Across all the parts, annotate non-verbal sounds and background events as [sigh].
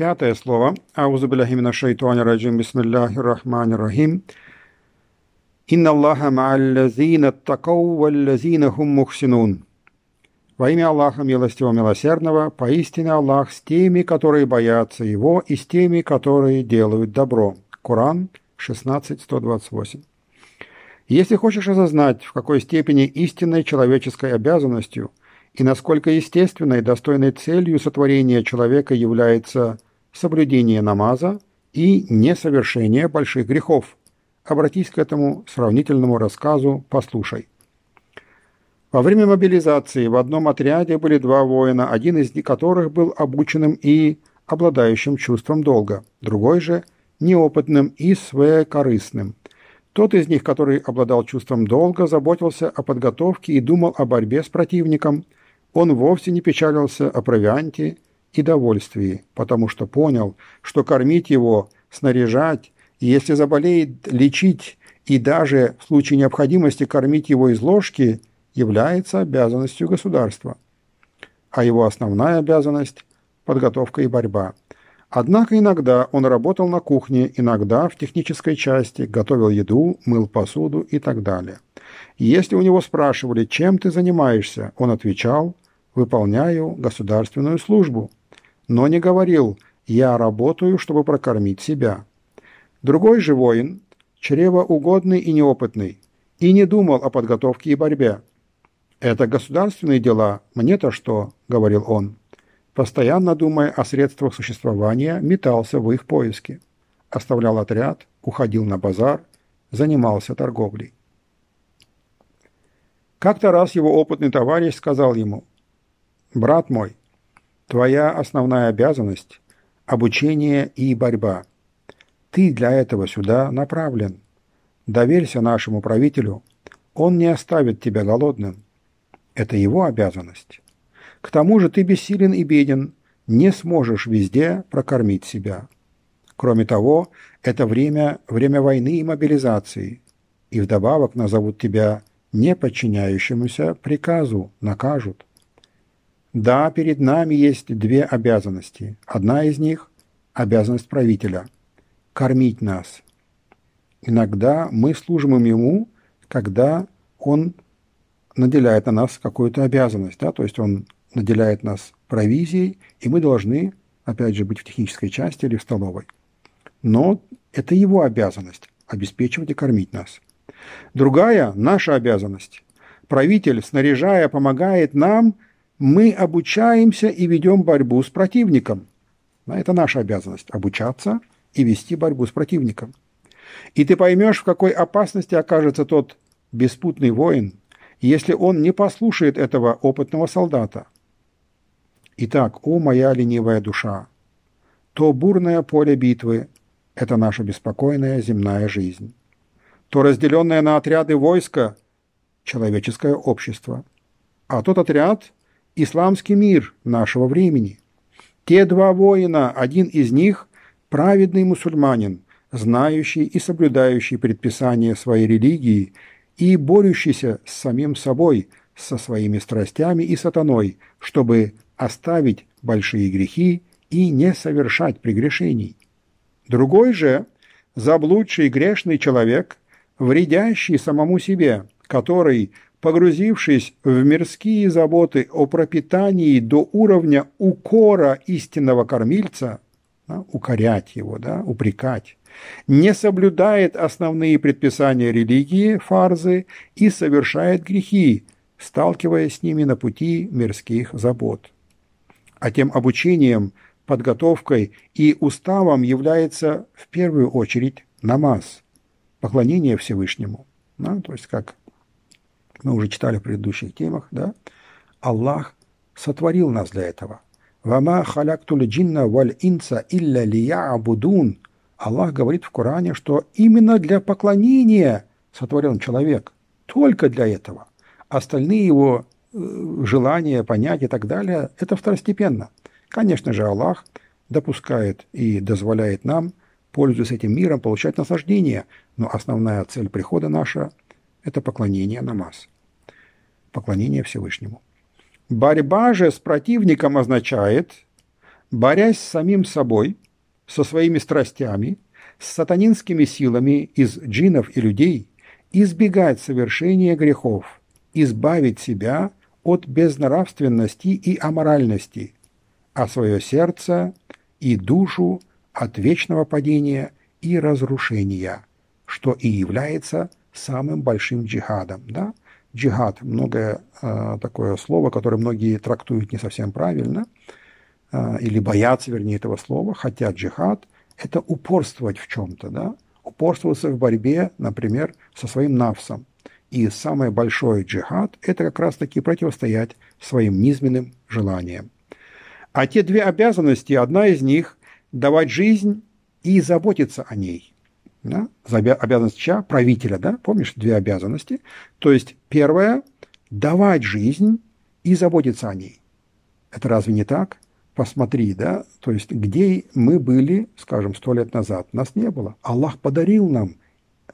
Пятое слово. Аузу билляхи мина шайтани раджим. Бисмиллахи рахмани рахим. Инна Аллаха ма'аллазина такау валлазина хум мухсинун. Во имя Аллаха Милостивого Милосердного, поистине Аллах с теми, которые боятся Его, и с теми, которые делают добро. Коран 16.128. Если хочешь осознать, в какой степени истинной человеческой обязанностью и насколько естественной и достойной целью сотворения человека является соблюдение намаза и несовершение больших грехов, обратись к этому сравнительному рассказу «Послушай». Во время мобилизации в одном отряде были два воина, один из которых был обученным и обладающим чувством долга, другой же – неопытным и своекорыстным. Тот из них, который обладал чувством долга, заботился о подготовке и думал о борьбе с противником. Он вовсе не печалился о провианте и довольствии, потому что понял, что кормить его, снаряжать, если заболеет, лечить и даже в случае необходимости кормить его из ложки – является обязанностью государства, а его основная обязанность – подготовка и борьба. Однако иногда он работал на кухне, иногда в технической части, готовил еду, мыл посуду и так далее. Если у него спрашивали, чем ты занимаешься, он отвечал «выполняю государственную службу», но не говорил «я работаю, чтобы прокормить себя». Другой же воин, чревоугодный и неопытный, и не думал о подготовке и борьбе. «Это государственные дела, мне-то что?» – говорил он. Постоянно думая о средствах существования, метался в их поиске. Оставлял отряд, уходил на базар, занимался торговлей. Как-то раз его опытный товарищ сказал ему, «Брат мой, твоя основная обязанность – обучение и борьба. Ты для этого сюда направлен. Доверься нашему правителю, он не оставит тебя голодным». Это его обязанность. К тому же ты бессилен и беден, не сможешь везде прокормить себя. Кроме того, это время, время войны и мобилизации, и вдобавок назовут тебя не подчиняющемуся приказу, накажут. Да, перед нами есть две обязанности. Одна из них – обязанность правителя – кормить нас. Иногда мы служим ему, когда он наделяет на нас какую-то обязанность, да, то есть он наделяет нас провизией, и мы должны, опять же, быть в технической части или в столовой. Но это его обязанность – обеспечивать и кормить нас. Другая – наша обязанность. Правитель, снаряжая, помогает нам, мы обучаемся и ведем борьбу с противником. Это наша обязанность – обучаться и вести борьбу с противником. И ты поймешь, в какой опасности окажется тот беспутный воин, если он не послушает этого опытного солдата. Итак, о моя ленивая душа, то бурное поле битвы – это наша беспокойная земная жизнь, то разделенное на отряды войска – человеческое общество, а тот отряд – исламский мир нашего времени. Те два воина, один из них – праведный мусульманин, знающий и соблюдающий предписания своей религии – и борющийся с самим собой, со своими страстями и сатаной, чтобы оставить большие грехи и не совершать прегрешений. Другой же – заблудший грешный человек, вредящий самому себе, который, погрузившись в мирские заботы о пропитании до уровня укора истинного кормильца, да, укорять его, да, упрекать, не соблюдает основные предписания религии, фарзы, и совершает грехи, сталкиваясь с ними на пути мирских забот. А тем обучением, подготовкой и уставом является в первую очередь намаз, поклонение Всевышнему. Да, то есть, как мы уже читали в предыдущих темах, да, Аллах сотворил нас для этого. «Вама халяктуль джинна валь инса илля лия абудун» Аллах говорит в Коране, что именно для поклонения сотворен человек, только для этого. Остальные его э, желания, понятия и так далее – это второстепенно. Конечно же, Аллах допускает и дозволяет нам, пользуясь этим миром, получать наслаждение, но основная цель прихода наша – это поклонение намаз, поклонение Всевышнему. Борьба же с противником означает борясь с самим собой, со своими страстями, с сатанинскими силами из джинов и людей, избегать совершения грехов, избавить себя от безнравственности и аморальности, а свое сердце и душу от вечного падения и разрушения, что и является самым большим джихадом. Да? Джихад – многое э, такое слово, которое многие трактуют не совсем правильно, э, или боятся, вернее, этого слова, хотя джихад – это упорствовать в чем-то, да? упорствоваться в борьбе, например, со своим навсом. И самый большой джихад – это как раз-таки противостоять своим низменным желаниям. А те две обязанности, одна из них – давать жизнь и заботиться о ней. Да? Обязанность чья? Правителя, да? Помнишь, две обязанности. То есть первое – давать жизнь и заботиться о ней. Это разве не так? Посмотри, да? То есть где мы были, скажем, сто лет назад? Нас не было. Аллах подарил нам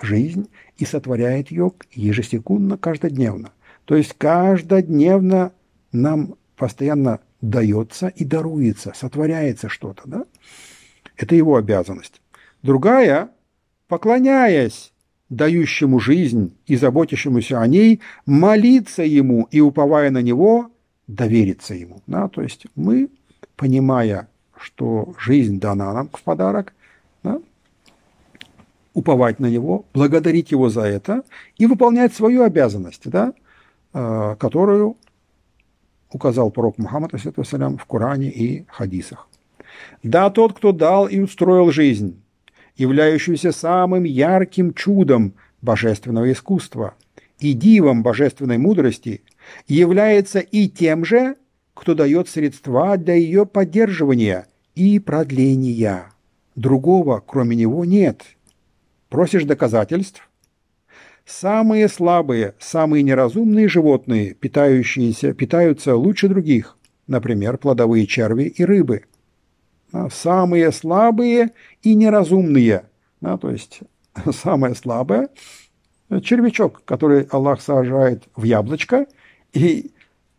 жизнь и сотворяет ее ежесекундно, каждодневно. То есть каждодневно нам постоянно дается и даруется, сотворяется что-то. Да? Это его обязанность. Другая, поклоняясь дающему жизнь и заботящемуся о ней, молиться ему и, уповая на него, довериться ему. Да? То есть мы, понимая, что жизнь дана нам в подарок, да? уповать на него, благодарить его за это и выполнять свою обязанность, да? Э, которую указал пророк Мухаммад в Коране и хадисах. Да, тот, кто дал и устроил жизнь, являющуюся самым ярким чудом божественного искусства и дивом божественной мудрости, является и тем же, кто дает средства для ее поддерживания и продления. Другого, кроме него, нет. Просишь доказательств? Самые слабые, самые неразумные животные, питающиеся, питаются лучше других, например, плодовые черви и рыбы. Самые слабые и неразумные, да, то есть [laughs] самое слабое – червячок, который Аллах сажает в яблочко и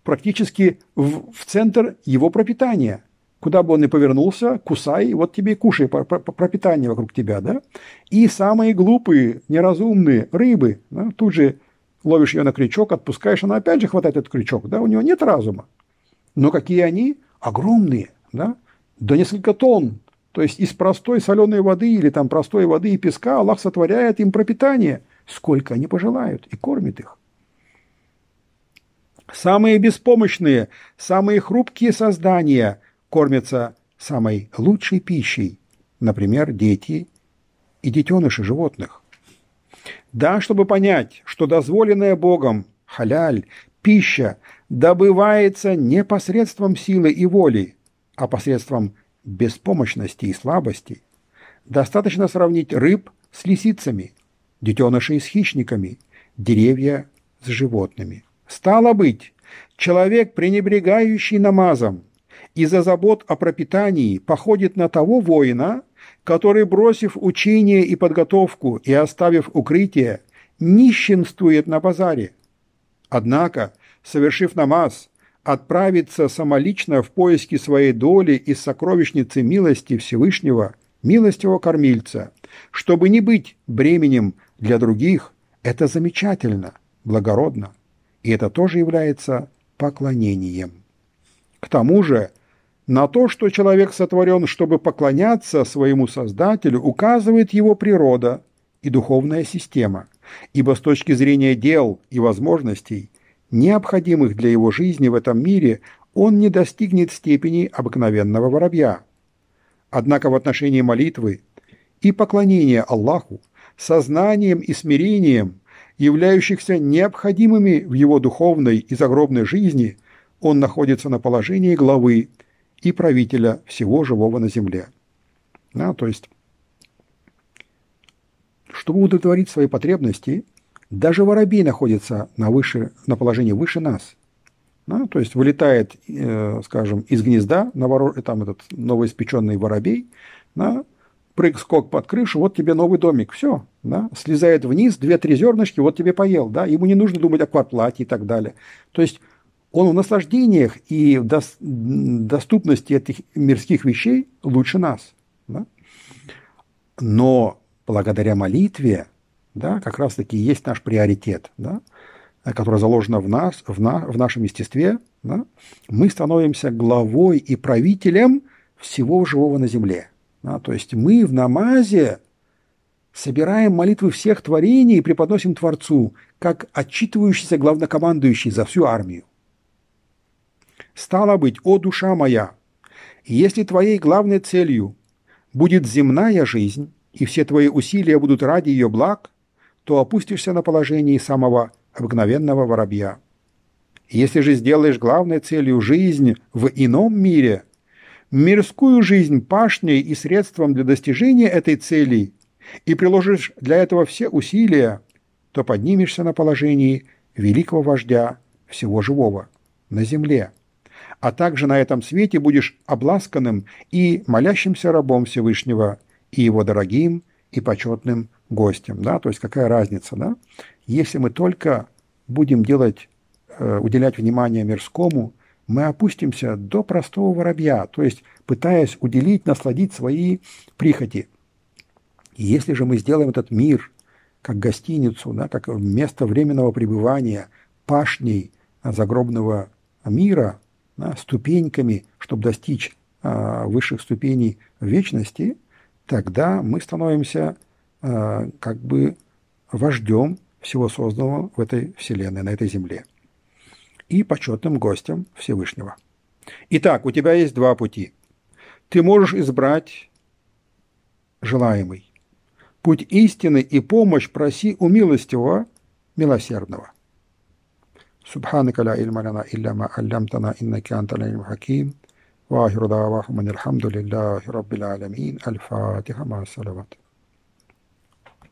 практически в, в центр его пропитания – Куда бы он ни повернулся, кусай, вот тебе и кушай пропитание вокруг тебя, да? И самые глупые, неразумные рыбы, да, тут же ловишь ее на крючок, отпускаешь, она опять же хватает этот крючок, да, у него нет разума. Но какие они? Огромные, да, до несколько тонн. То есть из простой соленой воды или там простой воды и песка Аллах сотворяет им пропитание, сколько они пожелают, и кормит их. Самые беспомощные, самые хрупкие создания – кормятся самой лучшей пищей, например, дети и детеныши животных. Да, чтобы понять, что дозволенная Богом халяль, пища, добывается не посредством силы и воли, а посредством беспомощности и слабости, достаточно сравнить рыб с лисицами, детенышей с хищниками, деревья с животными. Стало быть, человек, пренебрегающий намазом, из-за забот о пропитании походит на того воина, который, бросив учение и подготовку и оставив укрытие, нищенствует на базаре. Однако, совершив намаз, отправится самолично в поиски своей доли из сокровищницы милости Всевышнего, милостивого кормильца, чтобы не быть бременем для других, это замечательно, благородно, и это тоже является поклонением. К тому же, на то, что человек сотворен, чтобы поклоняться своему Создателю, указывает его природа и духовная система, ибо с точки зрения дел и возможностей, необходимых для его жизни в этом мире, он не достигнет степени обыкновенного воробья. Однако в отношении молитвы и поклонения Аллаху, сознанием и смирением, являющихся необходимыми в его духовной и загробной жизни, он находится на положении главы и правителя всего живого на земле. Да, то есть, чтобы удовлетворить свои потребности, даже воробей находится на, выше, на положении выше нас. Да, то есть вылетает, э, скажем, из гнезда наворо, там этот новоиспеченный воробей, да, прыг-скок под крышу, вот тебе новый домик, все, да, слезает вниз, две-три зернышки, вот тебе поел, да, ему не нужно думать о квартплате и так далее. То есть Он в наслаждениях и в доступности этих мирских вещей лучше нас. Да? Но благодаря молитве, да, как раз-таки есть наш приоритет, да, которая заложена в нас, в, на, в нашем естестве, да, мы становимся главой и правителем всего живого на земле. Да, то есть мы в намазе собираем молитвы всех творений и преподносим Творцу, как отчитывающийся главнокомандующий за всю армию. «Стало быть, о душа моя, если твоей главной целью будет земная жизнь, и все твои усилия будут ради ее благ, то опустишься на положении самого обыкновенного воробья. Если же сделаешь главной целью жизнь в ином мире, мирскую жизнь пашней и средством для достижения этой цели, и приложишь для этого все усилия, то поднимешься на положении великого вождя всего живого на земле, а также на этом свете будешь обласканным и молящимся рабом Всевышнего и его дорогим и почетным гостем. Да? То есть какая разница? Да? Если мы только будем делать, э, уделять внимание мирскому, мы опустимся до простого воробья, то есть пытаясь уделить, насладить свои прихоти. если же мы сделаем этот мир как гостиницу, да, как место временного пребывания, пашней загробного мира, да, ступеньками, чтобы достичь а, высших ступеней вечности, тогда мы становимся э, как бы вождем всего созданного в этой Вселенной, на этой Земле, и почетным гостем Всевышнего. Итак, у тебя есть два пути. Ты можешь избрать желаемый. Путь истины и помощь проси у милостивого, милосердного. Субханакаля ильмаляна илляма аллямтана иннаки анталя хаким – وآخر دعواهم الحمد لله رب العالمين. الفاتحة مع السلامة